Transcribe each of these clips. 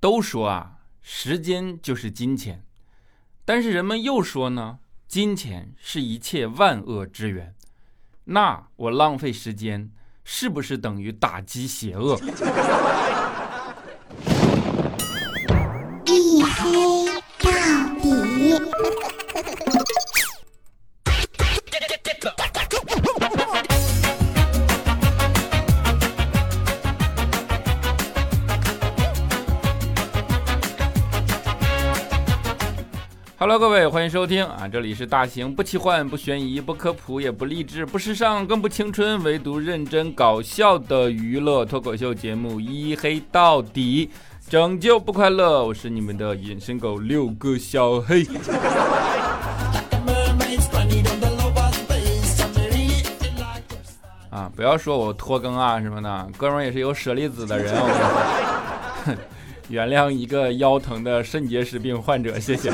都说啊，时间就是金钱，但是人们又说呢，金钱是一切万恶之源。那我浪费时间，是不是等于打击邪恶？Hello，各位，欢迎收听啊！这里是大型不奇幻、不悬疑、不科普、也不励志、不时尚、更不青春，唯独认真搞笑的娱乐脱口秀节目《一黑到底》，拯救不快乐。我是你们的隐身狗六个小黑。啊，不要说我拖更啊什么的，哥们也是有舍利子的人。原谅一个腰疼的肾结石病患者，谢谢。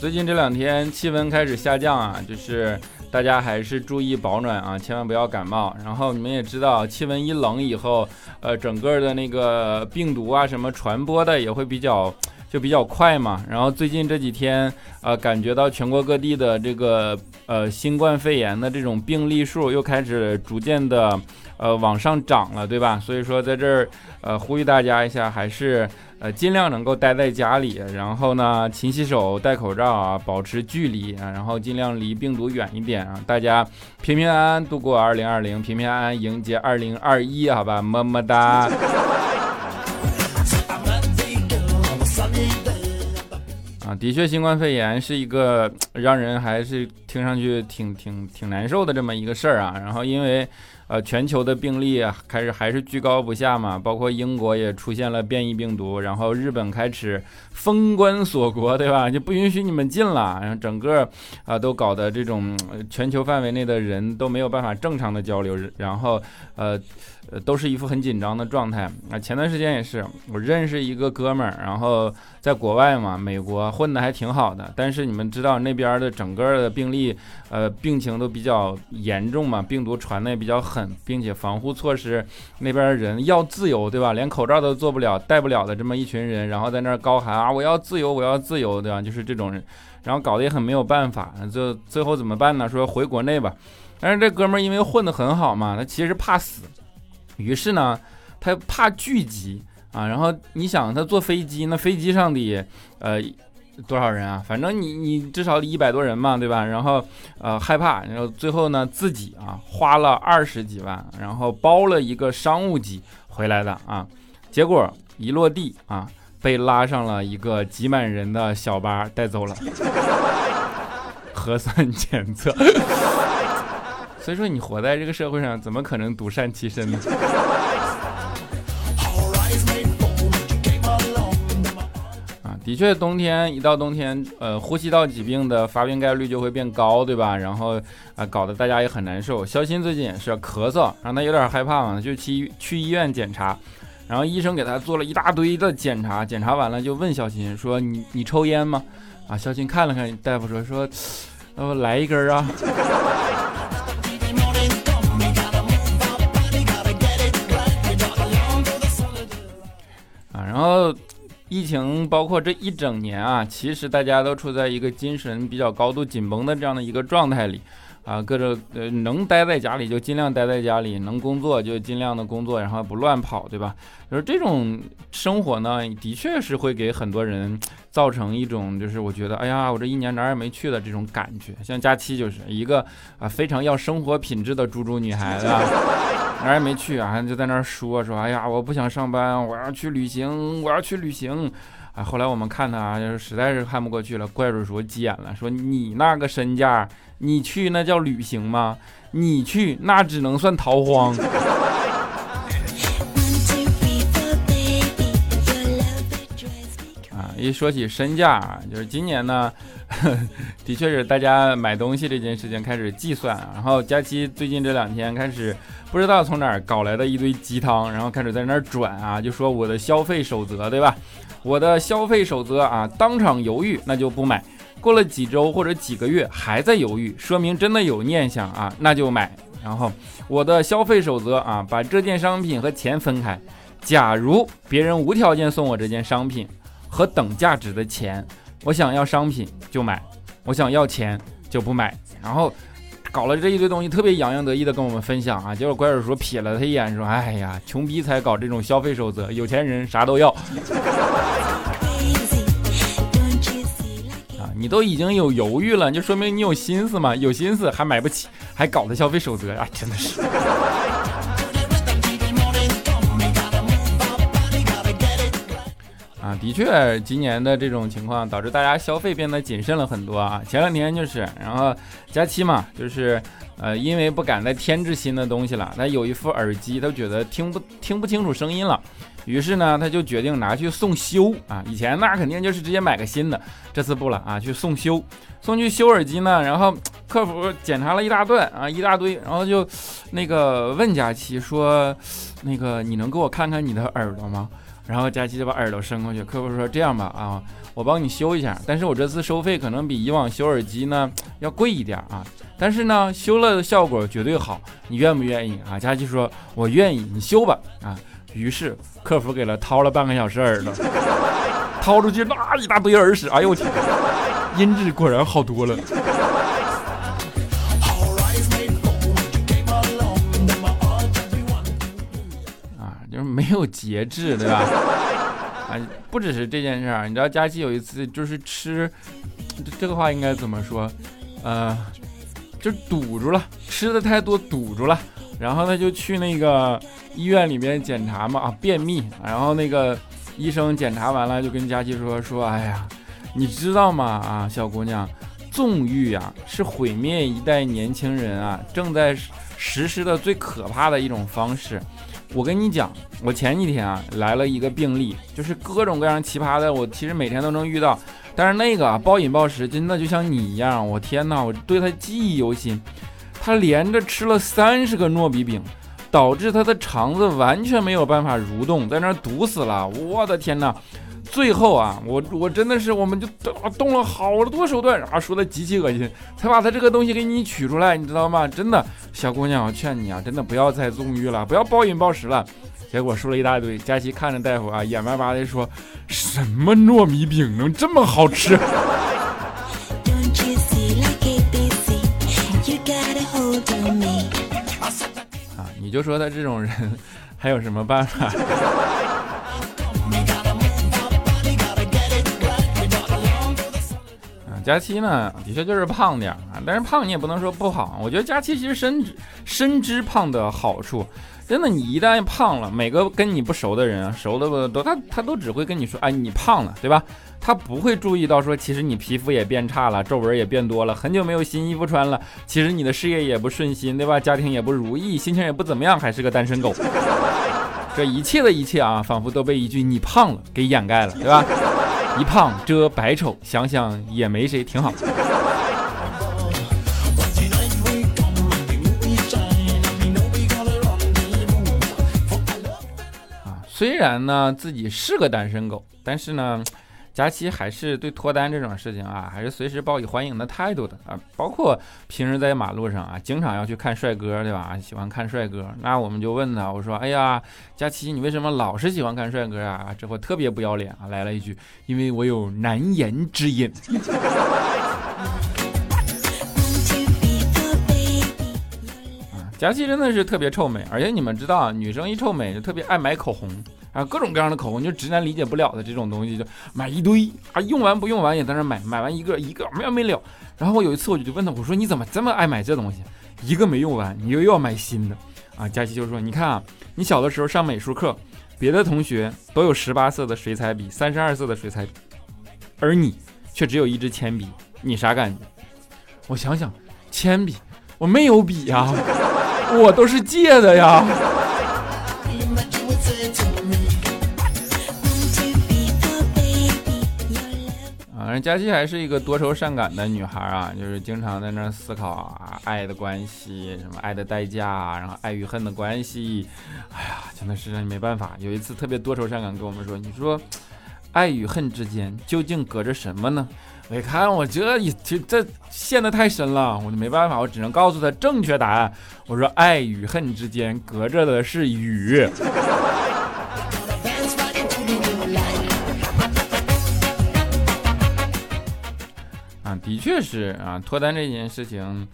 最近这两天气温开始下降啊，就是大家还是注意保暖啊，千万不要感冒。然后你们也知道，气温一冷以后，呃，整个的那个病毒啊什么传播的也会比较。就比较快嘛，然后最近这几天，呃，感觉到全国各地的这个呃新冠肺炎的这种病例数又开始逐渐的呃往上涨了，对吧？所以说在这儿呃呼吁大家一下，还是呃尽量能够待在家里，然后呢勤洗手、戴口罩啊，保持距离啊，然后尽量离病毒远一点啊。大家平平安安度过二零二零，平平安安迎接二零二一，好吧，么么哒。啊，的确，新冠肺炎是一个让人还是听上去挺挺挺难受的这么一个事儿啊。然后因为。呃，全球的病例开始还是居高不下嘛，包括英国也出现了变异病毒，然后日本开始封关锁国，对吧？就不允许你们进了，然后整个啊都搞得这种全球范围内的人都没有办法正常的交流，然后呃呃都是一副很紧张的状态。啊，前段时间也是，我认识一个哥们儿，然后在国外嘛，美国混的还挺好的，但是你们知道那边的整个的病例，呃，病情都比较严重嘛，病毒传的也比较狠。并且防护措施，那边人要自由，对吧？连口罩都做不了、戴不了的这么一群人，然后在那儿高喊啊，我要自由，我要自由，对吧？就是这种人，然后搞得也很没有办法。就最后怎么办呢？说回国内吧。但是这哥们儿因为混得很好嘛，他其实怕死，于是呢，他怕聚集啊。然后你想，他坐飞机，那飞机上的呃。多少人啊？反正你你至少一百多人嘛，对吧？然后呃害怕，然后最后呢自己啊花了二十几万，然后包了一个商务机回来的啊，结果一落地啊被拉上了一个挤满人的小巴带走了，核酸检测。所以说你活在这个社会上，怎么可能独善其身呢？的确，冬天一到冬天，呃，呼吸道疾病的发病概率就会变高，对吧？然后啊，搞得大家也很难受。肖鑫最近也是咳嗽，让他有点害怕嘛，就去去医院检查，然后医生给他做了一大堆的检查，检查完了就问肖鑫说：“你你抽烟吗？”啊，肖鑫看了看，大夫说说，呃，来一根啊。啊，然后。疫情包括这一整年啊，其实大家都处在一个精神比较高度紧绷的这样的一个状态里，啊，各种呃能待在家里就尽量待在家里，能工作就尽量的工作，然后不乱跑，对吧？就是这种生活呢，的确是会给很多人造成一种就是我觉得，哎呀，我这一年哪儿也没去的这种感觉。像佳期就是一个啊非常要生活品质的猪猪女孩子。哪儿也没去啊，就在那儿说说，哎呀，我不想上班，我要去旅行，我要去旅行。啊，后来我们看他，就是实在是看不过去了，怪叔叔急眼了，说你那个身价，你去那叫旅行吗？你去那只能算逃荒。啊，一说起身价啊，就是今年呢。的确是，大家买东西这件事情开始计算，然后佳期最近这两天开始不知道从哪儿搞来的一堆鸡汤，然后开始在那儿转啊，就说我的消费守则，对吧？我的消费守则啊，当场犹豫那就不买，过了几周或者几个月还在犹豫，说明真的有念想啊，那就买。然后我的消费守则啊，把这件商品和钱分开。假如别人无条件送我这件商品和等价值的钱，我想要商品就买，我想要钱就不买。然后搞了这一堆东西，特别洋洋得意的跟我们分享啊。结果怪叔叔瞥了他一眼，说：“哎呀，穷逼才搞这种消费守则，有钱人啥都要。”你都已经有犹豫了，就说明你有心思嘛？有心思还买不起，还搞的消费守则啊，真的是。啊，的确，今年的这种情况导致大家消费变得谨慎了很多啊。前两天就是，然后假期嘛，就是呃，因为不敢再添置新的东西了，他有一副耳机，他觉得听不听不清楚声音了。于是呢，他就决定拿去送修啊。以前那肯定就是直接买个新的，这次不了啊，去送修，送去修耳机呢。然后客服检查了一大段啊，一大堆，然后就那个问佳琪说：“那个你能给我看看你的耳朵吗？”然后佳琪就把耳朵伸过去，客服说：“这样吧，啊，我帮你修一下，但是我这次收费可能比以往修耳机呢要贵一点啊。但是呢，修了的效果绝对好，你愿不愿意啊？”佳琪说：“我愿意，你修吧。”啊。于是客服给了掏了半个小时耳朵，掏出去那一大堆耳屎，哎呦我天，音质果然好多了。啊，就是没有节制，对吧？啊，不只是这件事儿，你知道佳琪有一次就是吃，这这个话应该怎么说？呃，就堵住了，吃的太多堵住了。然后他就去那个医院里面检查嘛，啊，便秘。然后那个医生检查完了，就跟佳琪说说，哎呀，你知道吗？啊，小姑娘，纵欲啊，是毁灭一代年轻人啊，正在实施的最可怕的一种方式。我跟你讲，我前几天啊来了一个病例，就是各种各样奇葩的，我其实每天都能遇到。但是那个暴饮暴食，真的就像你一样，我天哪，我对他记忆犹新。他连着吃了三十个糯米饼，导致他的肠子完全没有办法蠕动，在那儿堵死了。我的天哪！最后啊，我我真的是，我们就动了好多手段啊，说的极其恶心，才把他这个东西给你取出来，你知道吗？真的，小姑娘，我劝你啊，真的不要再纵欲了，不要暴饮暴食了。结果说了一大堆，佳琪看着大夫啊，眼巴巴的说：“什么糯米饼能这么好吃？”你就说他这种人 还有什么办法？佳期呢，的确就是胖点啊，但是胖你也不能说不好。我觉得佳期其实深知深知胖的好处。真的，你一旦胖了，每个跟你不熟的人，熟的不都他他都只会跟你说，哎，你胖了，对吧？他不会注意到说，其实你皮肤也变差了，皱纹也变多了，很久没有新衣服穿了，其实你的事业也不顺心，对吧？家庭也不如意，心情也不怎么样，还是个单身狗。这一切的一切啊，仿佛都被一句“你胖了”给掩盖了，对吧？一胖遮百丑，想想也没谁，挺好。虽然呢自己是个单身狗，但是呢，佳期还是对脱单这种事情啊，还是随时抱以欢迎的态度的啊。包括平时在马路上啊，经常要去看帅哥，对吧？喜欢看帅哥，那我们就问他，我说，哎呀，佳期，你为什么老是喜欢看帅哥啊？这货特别不要脸啊，来了一句，因为我有难言之隐。佳琪真的是特别臭美，而且你们知道，女生一臭美就特别爱买口红啊，各种各样的口红，就直男理解不了的这种东西，就买一堆啊，用完不用完也在那买，买完一个一个没完没了。然后有一次我就问他，我说你怎么这么爱买这东西？一个没用完，你又要买新的啊？佳琪就说，你看啊，你小的时候上美术课，别的同学都有十八色的水彩笔，三十二色的水彩笔，而你却只有一支铅笔，你啥感觉？我想想，铅笔，我没有笔呀。我都是借的呀！佳琪还是一个多愁善感的女孩啊，就是经常在那思考啊，爱的关系，什么爱的代价，然后爱与恨的关系。哎呀，真的是让你没办法。有一次特别多愁善感跟我们说，你说爱与恨之间究竟隔着什么呢？我一看，我这这这陷得太深了，我就没办法，我只能告诉他正确答案。我说，爱与恨之间隔着的是雨。的确是啊，脱单这件事情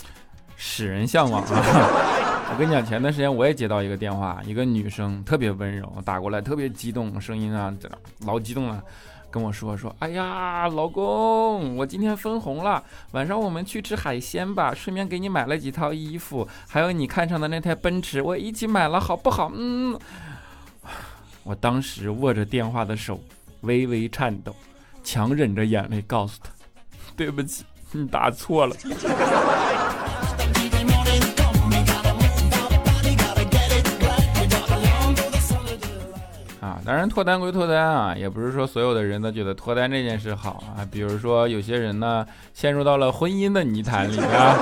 使人向往啊。我跟你讲，前段时间我也接到一个电话，一个女生特别温柔打过来，特别激动，声音啊，老激动了，跟我说说，哎呀，老公，我今天分红了，晚上我们去吃海鲜吧，顺便给你买了几套衣服，还有你看上的那台奔驰，我一起买了，好不好？嗯，我当时握着电话的手微微颤抖，强忍着眼泪告诉他，对不起，你打错了。啊当然，脱单归脱单啊，也不是说所有的人都觉得脱单这件事好啊。比如说，有些人呢陷入到了婚姻的泥潭里啊，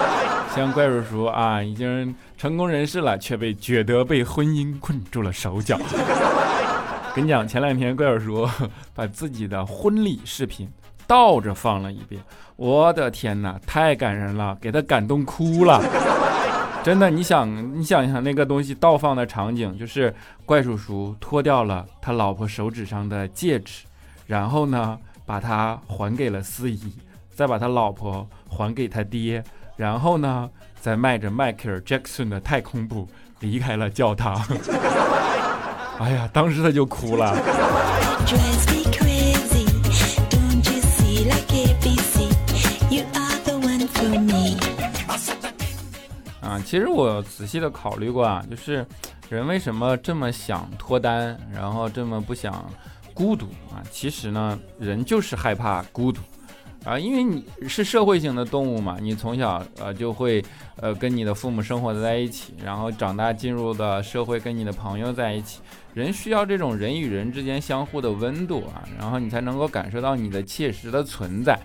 像怪叔叔啊，已经成功人士了，却被觉得被婚姻困住了手脚。跟你讲，前两天怪叔叔把自己的婚礼视频倒着放了一遍，我的天哪，太感人了，给他感动哭了。真的，你想，你想一想那个东西倒放的场景，就是怪叔叔脱掉了他老婆手指上的戒指，然后呢，把它还给了司仪，再把他老婆还给他爹，然后呢，再迈着迈克尔·杰克逊的太空步离开了教堂。哎呀，当时他就哭了。啊，其实我仔细的考虑过啊，就是人为什么这么想脱单，然后这么不想孤独啊？其实呢，人就是害怕孤独啊，因为你是社会性的动物嘛，你从小呃就会呃跟你的父母生活在一起，然后长大进入的社会跟你的朋友在一起，人需要这种人与人之间相互的温度啊，然后你才能够感受到你的切实的存在。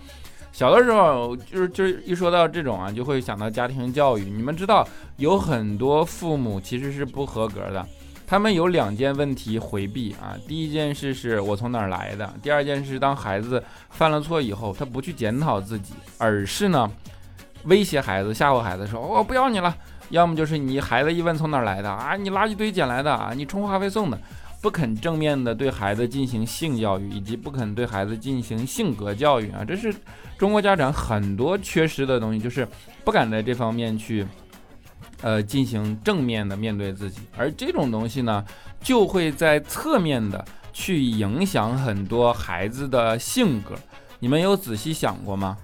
小的时候，就是就是一说到这种啊，就会想到家庭教育。你们知道，有很多父母其实是不合格的，他们有两件问题回避啊。第一件事是我从哪儿来的，第二件事当孩子犯了错以后，他不去检讨自己，而是呢威胁孩子、吓唬孩子说：“我不要你了。”要么就是你孩子一问从哪儿来的啊，你垃圾堆捡来的啊，你充话费送的。不肯正面的对孩子进行性教育，以及不肯对孩子进行性格教育啊，这是中国家长很多缺失的东西，就是不敢在这方面去，呃，进行正面的面对自己，而这种东西呢，就会在侧面的去影响很多孩子的性格。你们有仔细想过吗？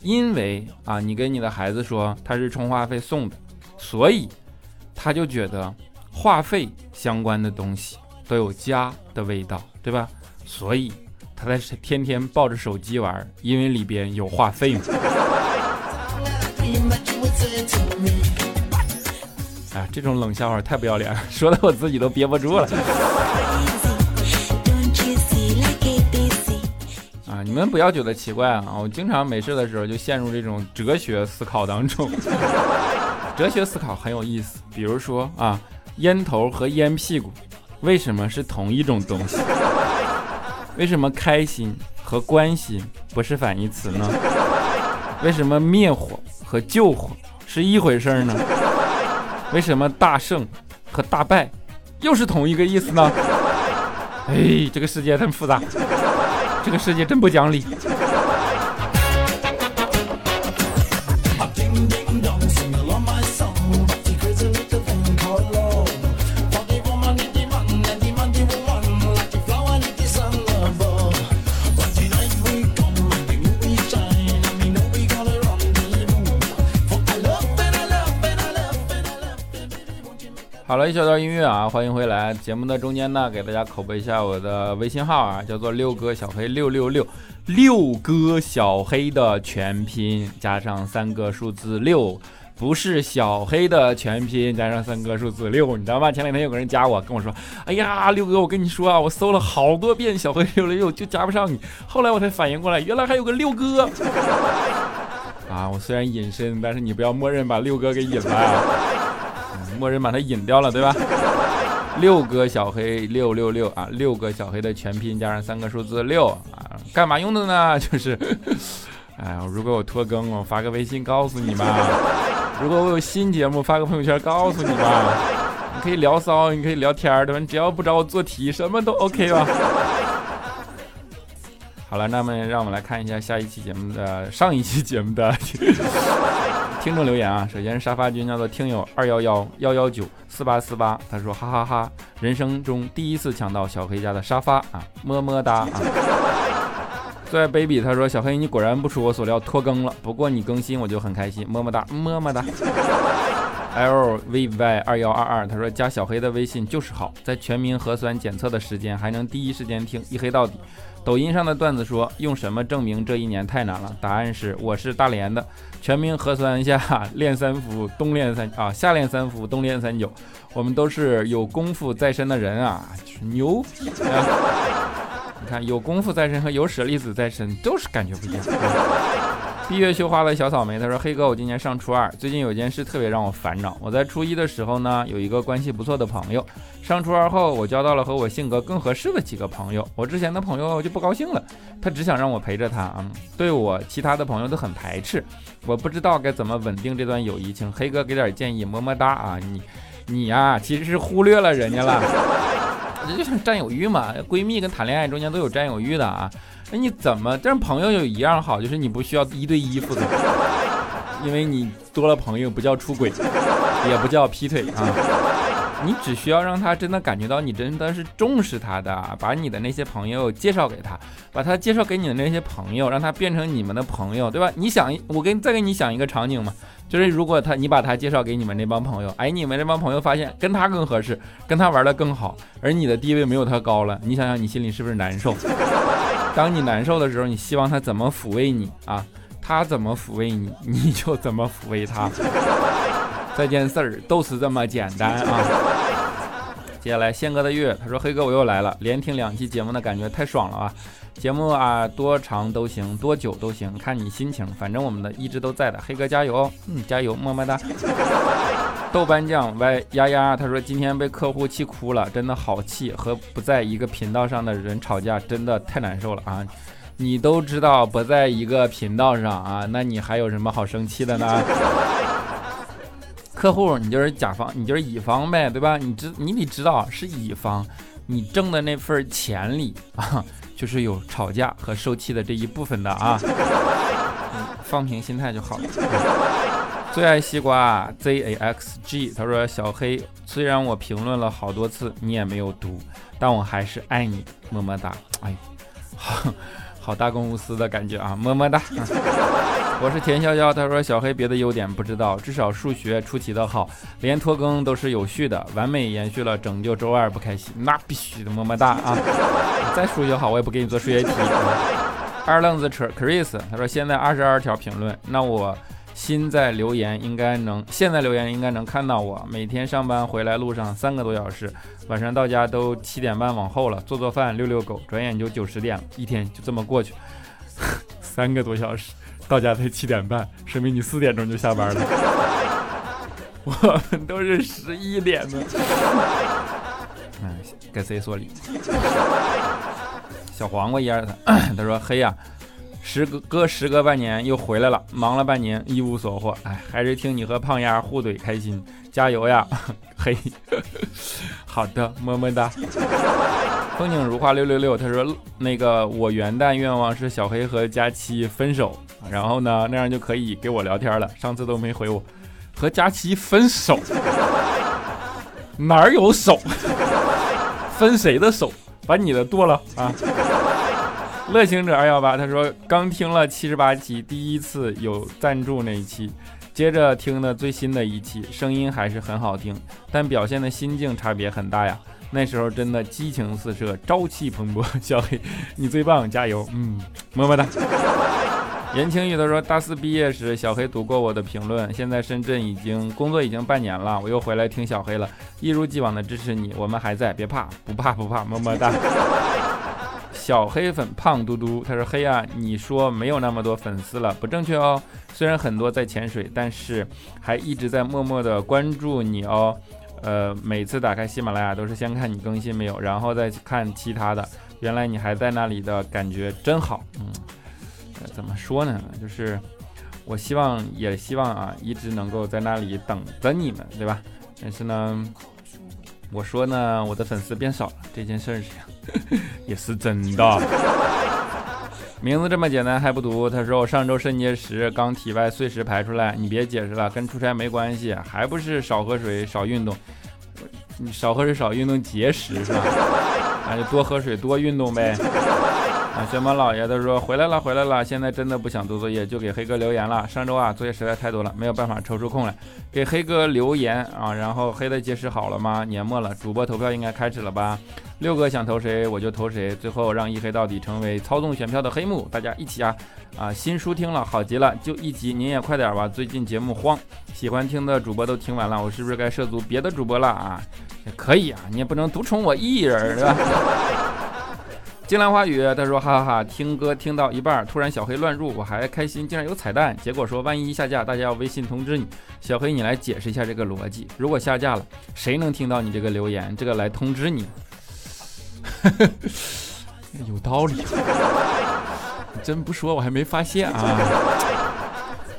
因为啊，你跟你的孩子说他是充话费送的，所以他就觉得话费相关的东西。都有家的味道，对吧？所以他在天天抱着手机玩，因为里边有话费嘛。哎，这种冷笑话太不要脸了，说的我自己都憋不住了。啊，你们不要觉得奇怪啊，我经常没事的时候就陷入这种哲学思考当中。哲学思考很有意思，比如说啊，烟头和烟屁股。为什么是同一种东西？为什么开心和关心不是反义词呢？为什么灭火和救火是一回事呢？为什么大胜和大败又是同一个意思呢？哎，这个世界真复杂，这个世界真不讲理。一小段音乐啊，欢迎回来。节目的中间呢，给大家口播一下我的微信号啊，叫做六哥小黑六六六，六哥小黑的全拼加上三个数字六，不是小黑的全拼加上三个数字六，你知道吗？前两天有个人加我，跟我说，哎呀，六哥，我跟你说啊，我搜了好多遍小黑六六六，就加不上你。后来我才反应过来，原来还有个六哥。啊，我虽然隐身，但是你不要默认把六哥给隐了。默认把它引掉了，对吧？六个小黑六六六啊，六个小黑的全拼加上三个数字六啊，干嘛用的呢？就是，哎呀，如果我拖更，我发个微信告诉你吧；如果我有新节目，发个朋友圈告诉你吧。你可以聊骚，你可以聊天对吧？你只要不找我做题，什么都 OK 吧。好了，那么让我们来看一下下一期节目的上一期节目的。听众留言啊，首先是沙发君，叫做听友二幺幺幺幺九四八四八，他说哈哈哈，人生中第一次抢到小黑家的沙发啊，么么哒啊。最爱 baby，他说小黑你果然不出我所料拖更了，不过你更新我就很开心，么么哒么么哒。L V Y 二幺二二，他说加小黑的微信就是好，在全民核酸检测的时间还能第一时间听一黑到底。抖音上的段子说用什么证明这一年太难了？答案是我是大连的，全民核酸下练三伏，冬练三啊，夏练三伏，冬练三九，我们都是有功夫在身的人啊，牛！啊你看有功夫在身和有舍利子在身都是感觉不一样。闭月羞花的小草莓，他说：“黑哥，我今年上初二，最近有件事特别让我烦恼。我在初一的时候呢，有一个关系不错的朋友。上初二后，我交到了和我性格更合适的几个朋友。我之前的朋友就不高兴了，他只想让我陪着他，嗯，对我其他的朋友都很排斥。我不知道该怎么稳定这段友谊，请黑哥给点建议，么么哒啊！你，你呀，其实是忽略了人家了，这就像占有欲嘛。闺蜜跟谈恋爱中间都有占有欲的啊。”那你怎么？但是朋友有一样好，就是你不需要一对一负责，因为你多了朋友不叫出轨，也不叫劈腿啊。你只需要让他真的感觉到你真的是重视他的，把你的那些朋友介绍给他，把他介绍给你的那些朋友，让他变成你们的朋友，对吧？你想，我给再给你想一个场景嘛，就是如果他你把他介绍给你们那帮朋友，哎，你们那帮朋友发现跟他更合适，跟他玩的更好，而你的地位没有他高了，你想想你心里是不是难受？当你难受的时候，你希望他怎么抚慰你啊？他怎么抚慰你，你就怎么抚慰他。这件事儿都是这么简单啊！接下来宪哥的月，他说：“黑哥，我又来了，连听两期节目的感觉太爽了啊！节目啊，多长都行，多久都行，看你心情，反正我们的一直都在的。黑哥加油，嗯，加油，么么哒。”豆瓣酱歪丫丫他说今天被客户气哭了，真的好气，和不在一个频道上的人吵架真的太难受了啊！你都知道不在一个频道上啊，那你还有什么好生气的呢？客户你就是甲方，你就是乙方呗，对吧？你知你得知道是乙方，你挣的那份钱里啊，就是有吵架和受气的这一部分的啊，放平心态就好了。最爱西瓜 zaxg，他说小黑，虽然我评论了好多次，你也没有读，但我还是爱你，么么哒。哎，好好大公无私的感觉啊，么么哒。我是田潇潇，他说小黑别的优点不知道，至少数学出题的好，连拖更都是有序的，完美延续了拯救周二不开心，那必须的，么么哒啊。再数学好，我也不给你做数学题。二愣子扯 Chris，他说现在二十二条评论，那我。心在留言应该能，现在留言应该能看到我。每天上班回来路上三个多小时，晚上到家都七点半往后了，做做饭、遛遛狗，转眼就九十点了，一天就这么过去。三个多小时到家才七点半，说明你四点钟就下班了。我们都是十一点的。嗯，给谁说理？小黄瓜一二三，他说黑呀。时隔隔时隔半年又回来了，忙了半年一无所获，哎，还是听你和胖丫互怼开心，加油呀，嘿，好的，么么哒。风景如画六六六，他说那个我元旦愿望是小黑和佳期分手，然后呢那样就可以给我聊天了，上次都没回我，和佳期分手，哪儿有手？分谁的手？把你的剁了啊！乐行者二幺八，他说刚听了七十八期，第一次有赞助那一期，接着听的最新的一期，声音还是很好听，但表现的心境差别很大呀。那时候真的激情四射，朝气蓬勃。小黑，你最棒，加油！嗯，么么哒。言情雨他说大四毕业时，小黑读过我的评论，现在深圳已经工作已经半年了，我又回来听小黑了，一如既往的支持你，我们还在，别怕，不怕不怕，么么哒。小黑粉胖嘟嘟，他说：“黑呀，你说没有那么多粉丝了，不正确哦。虽然很多在潜水，但是还一直在默默的关注你哦。呃，每次打开喜马拉雅都是先看你更新没有，然后再看其他的。原来你还在那里的感觉真好，嗯，怎么说呢？就是我希望也希望啊，一直能够在那里等着你们，对吧？但是呢，我说呢，我的粉丝变少了，这件事儿 也是真的。名字这么简单还不读？他说我上周肾结石刚体外碎石排出来，你别解释了，跟出差没关系，还不是少喝水少运动。你少喝水少运动结石是吧？那就多喝水多运动呗。啊，小马老爷子说回来了回来了，现在真的不想做作业，就给黑哥留言了。上周啊作业实在太多了，没有办法抽出空来给黑哥留言啊。然后黑的结石好了吗？年末了，主播投票应该开始了吧？六哥想投谁我就投谁，最后让一黑到底成为操纵选票的黑幕，大家一起啊啊！新书听了好极了，就一集您也快点吧，最近节目慌，喜欢听的主播都听完了，我是不是该涉足别的主播了啊？可以啊，你也不能独宠我一人对吧？金兰花语，他说哈哈哈，听歌听到一半，突然小黑乱入，我还开心，竟然有彩蛋。结果说万一下架，大家要微信通知你。小黑，你来解释一下这个逻辑。如果下架了，谁能听到你这个留言？这个来通知你？有道理，真不说我还没发现啊。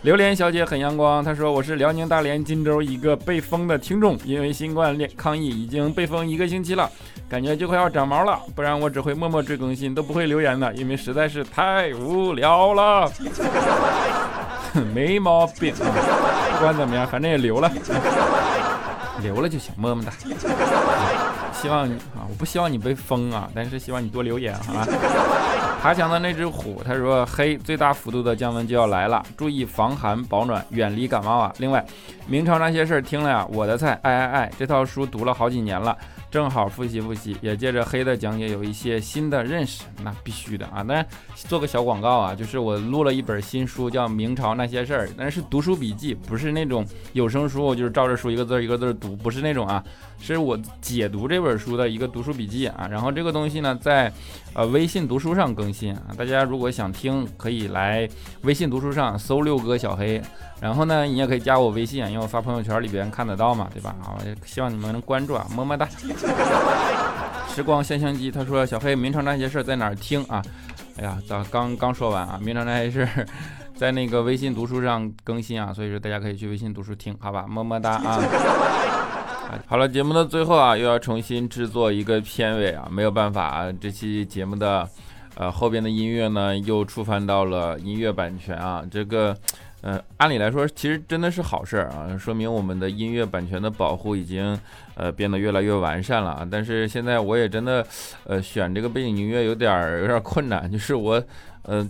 榴莲小姐很阳光，她说我是辽宁大连金州一个被封的听众，因为新冠抗疫已经被封一个星期了。感觉就快要长毛了，不然我只会默默追更新，都不会留言的，因为实在是太无聊了。没毛病，不管怎么样，反正也留了，留了就行，么么哒。希望你啊，我不希望你被封啊，但是希望你多留言，好吧？爬墙的那只虎，他说嘿最大幅度的降温就要来了，注意防寒保暖，远离感冒啊。另外，明朝那些事儿听了呀，我的菜，爱爱爱，这套书读了好几年了。正好复习复习，也借着黑的讲解有一些新的认识，那必须的啊！当然做个小广告啊，就是我录了一本新书，叫《明朝那些事儿》，但是读书笔记，不是那种有声书，就是照着书一个字一个字读，不是那种啊，是我解读这本书的一个读书笔记啊。然后这个东西呢，在呃微信读书上更新啊，大家如果想听，可以来微信读书上搜六哥小黑。然后呢，你也可以加我微信，因为我发朋友圈里边看得到嘛，对吧？好，希望你们能关注啊，么么哒。时光相相机，他说小黑明朝那些事儿在哪儿听啊？哎呀，咱刚刚说完啊？明朝那些事儿 在那个微信读书上更新啊，所以说大家可以去微信读书听，好吧？么么哒啊。好了，节目的最后啊，又要重新制作一个片尾啊，没有办法啊，这期节目的呃后边的音乐呢又触犯到了音乐版权啊，这个。呃，按理来说，其实真的是好事儿啊，说明我们的音乐版权的保护已经呃变得越来越完善了啊。但是现在我也真的，呃，选这个背景音乐有点儿有点困难，就是我，呃，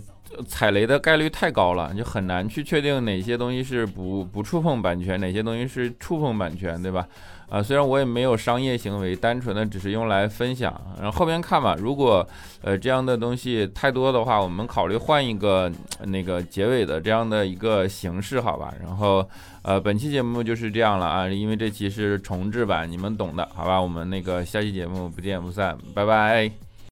踩雷的概率太高了，就很难去确定哪些东西是不不触碰版权，哪些东西是触碰版权，对吧？啊，虽然我也没有商业行为，单纯的只是用来分享，然后后边看吧。如果呃这样的东西太多的话，我们考虑换一个那个结尾的这样的一个形式，好吧？然后呃本期节目就是这样了啊，因为这期是重置版，你们懂的，好吧？我们那个下期节目不见不散，拜拜。